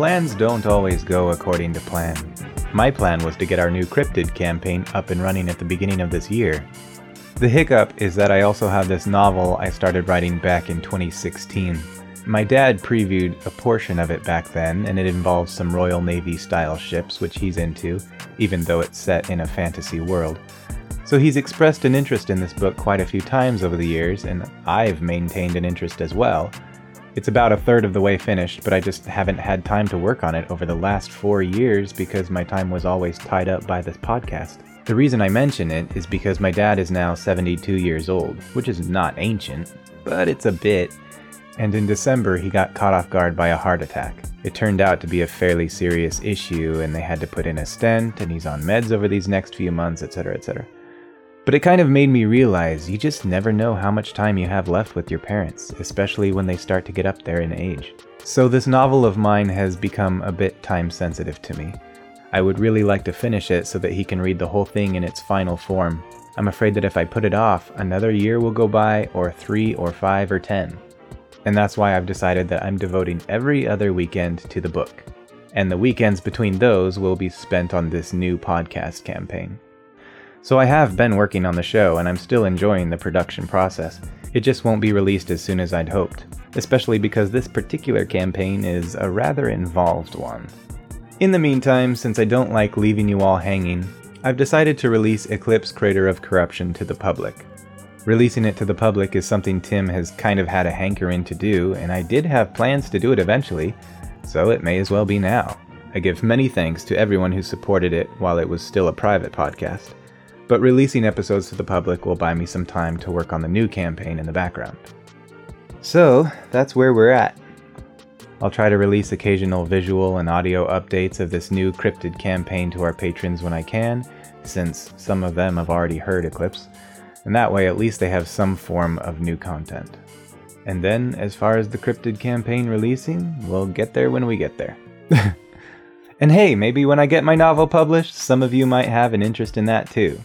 plans don't always go according to plan. My plan was to get our new Cryptid campaign up and running at the beginning of this year. The hiccup is that I also have this novel I started writing back in 2016. My dad previewed a portion of it back then, and it involves some Royal Navy style ships, which he's into, even though it's set in a fantasy world. So he's expressed an interest in this book quite a few times over the years, and I've maintained an interest as well. It's about a third of the way finished, but I just haven't had time to work on it over the last four years because my time was always tied up by this podcast. The reason I mention it is because my dad is now 72 years old, which is not ancient, but it's a bit. And in December, he got caught off guard by a heart attack. It turned out to be a fairly serious issue, and they had to put in a stent, and he's on meds over these next few months, etc., etc. But it kind of made me realize you just never know how much time you have left with your parents, especially when they start to get up there in age. So this novel of mine has become a bit time sensitive to me. I would really like to finish it so that he can read the whole thing in its final form. I'm afraid that if I put it off, another year will go by, or three, or five, or ten. And that's why I've decided that I'm devoting every other weekend to the book. And the weekends between those will be spent on this new podcast campaign. So I have been working on the show and I'm still enjoying the production process. It just won't be released as soon as I'd hoped, especially because this particular campaign is a rather involved one. In the meantime, since I don't like leaving you all hanging, I've decided to release Eclipse Crater of Corruption to the public. Releasing it to the public is something Tim has kind of had a hankering to do, and I did have plans to do it eventually, so it may as well be now. I give many thanks to everyone who supported it while it was still a private podcast but releasing episodes to the public will buy me some time to work on the new campaign in the background. So, that's where we're at. I'll try to release occasional visual and audio updates of this new cryptid campaign to our patrons when I can, since some of them have already heard Eclipse, and that way at least they have some form of new content. And then, as far as the cryptid campaign releasing, we'll get there when we get there. and hey, maybe when I get my novel published, some of you might have an interest in that too.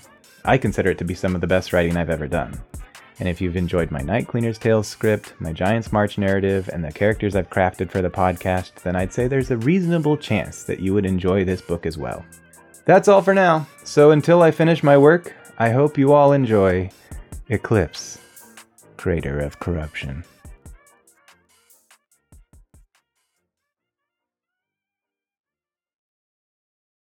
I consider it to be some of the best writing I've ever done. And if you've enjoyed my Night Cleaner's Tales script, my Giant's March narrative, and the characters I've crafted for the podcast, then I'd say there's a reasonable chance that you would enjoy this book as well. That's all for now. So until I finish my work, I hope you all enjoy Eclipse, Crater of Corruption.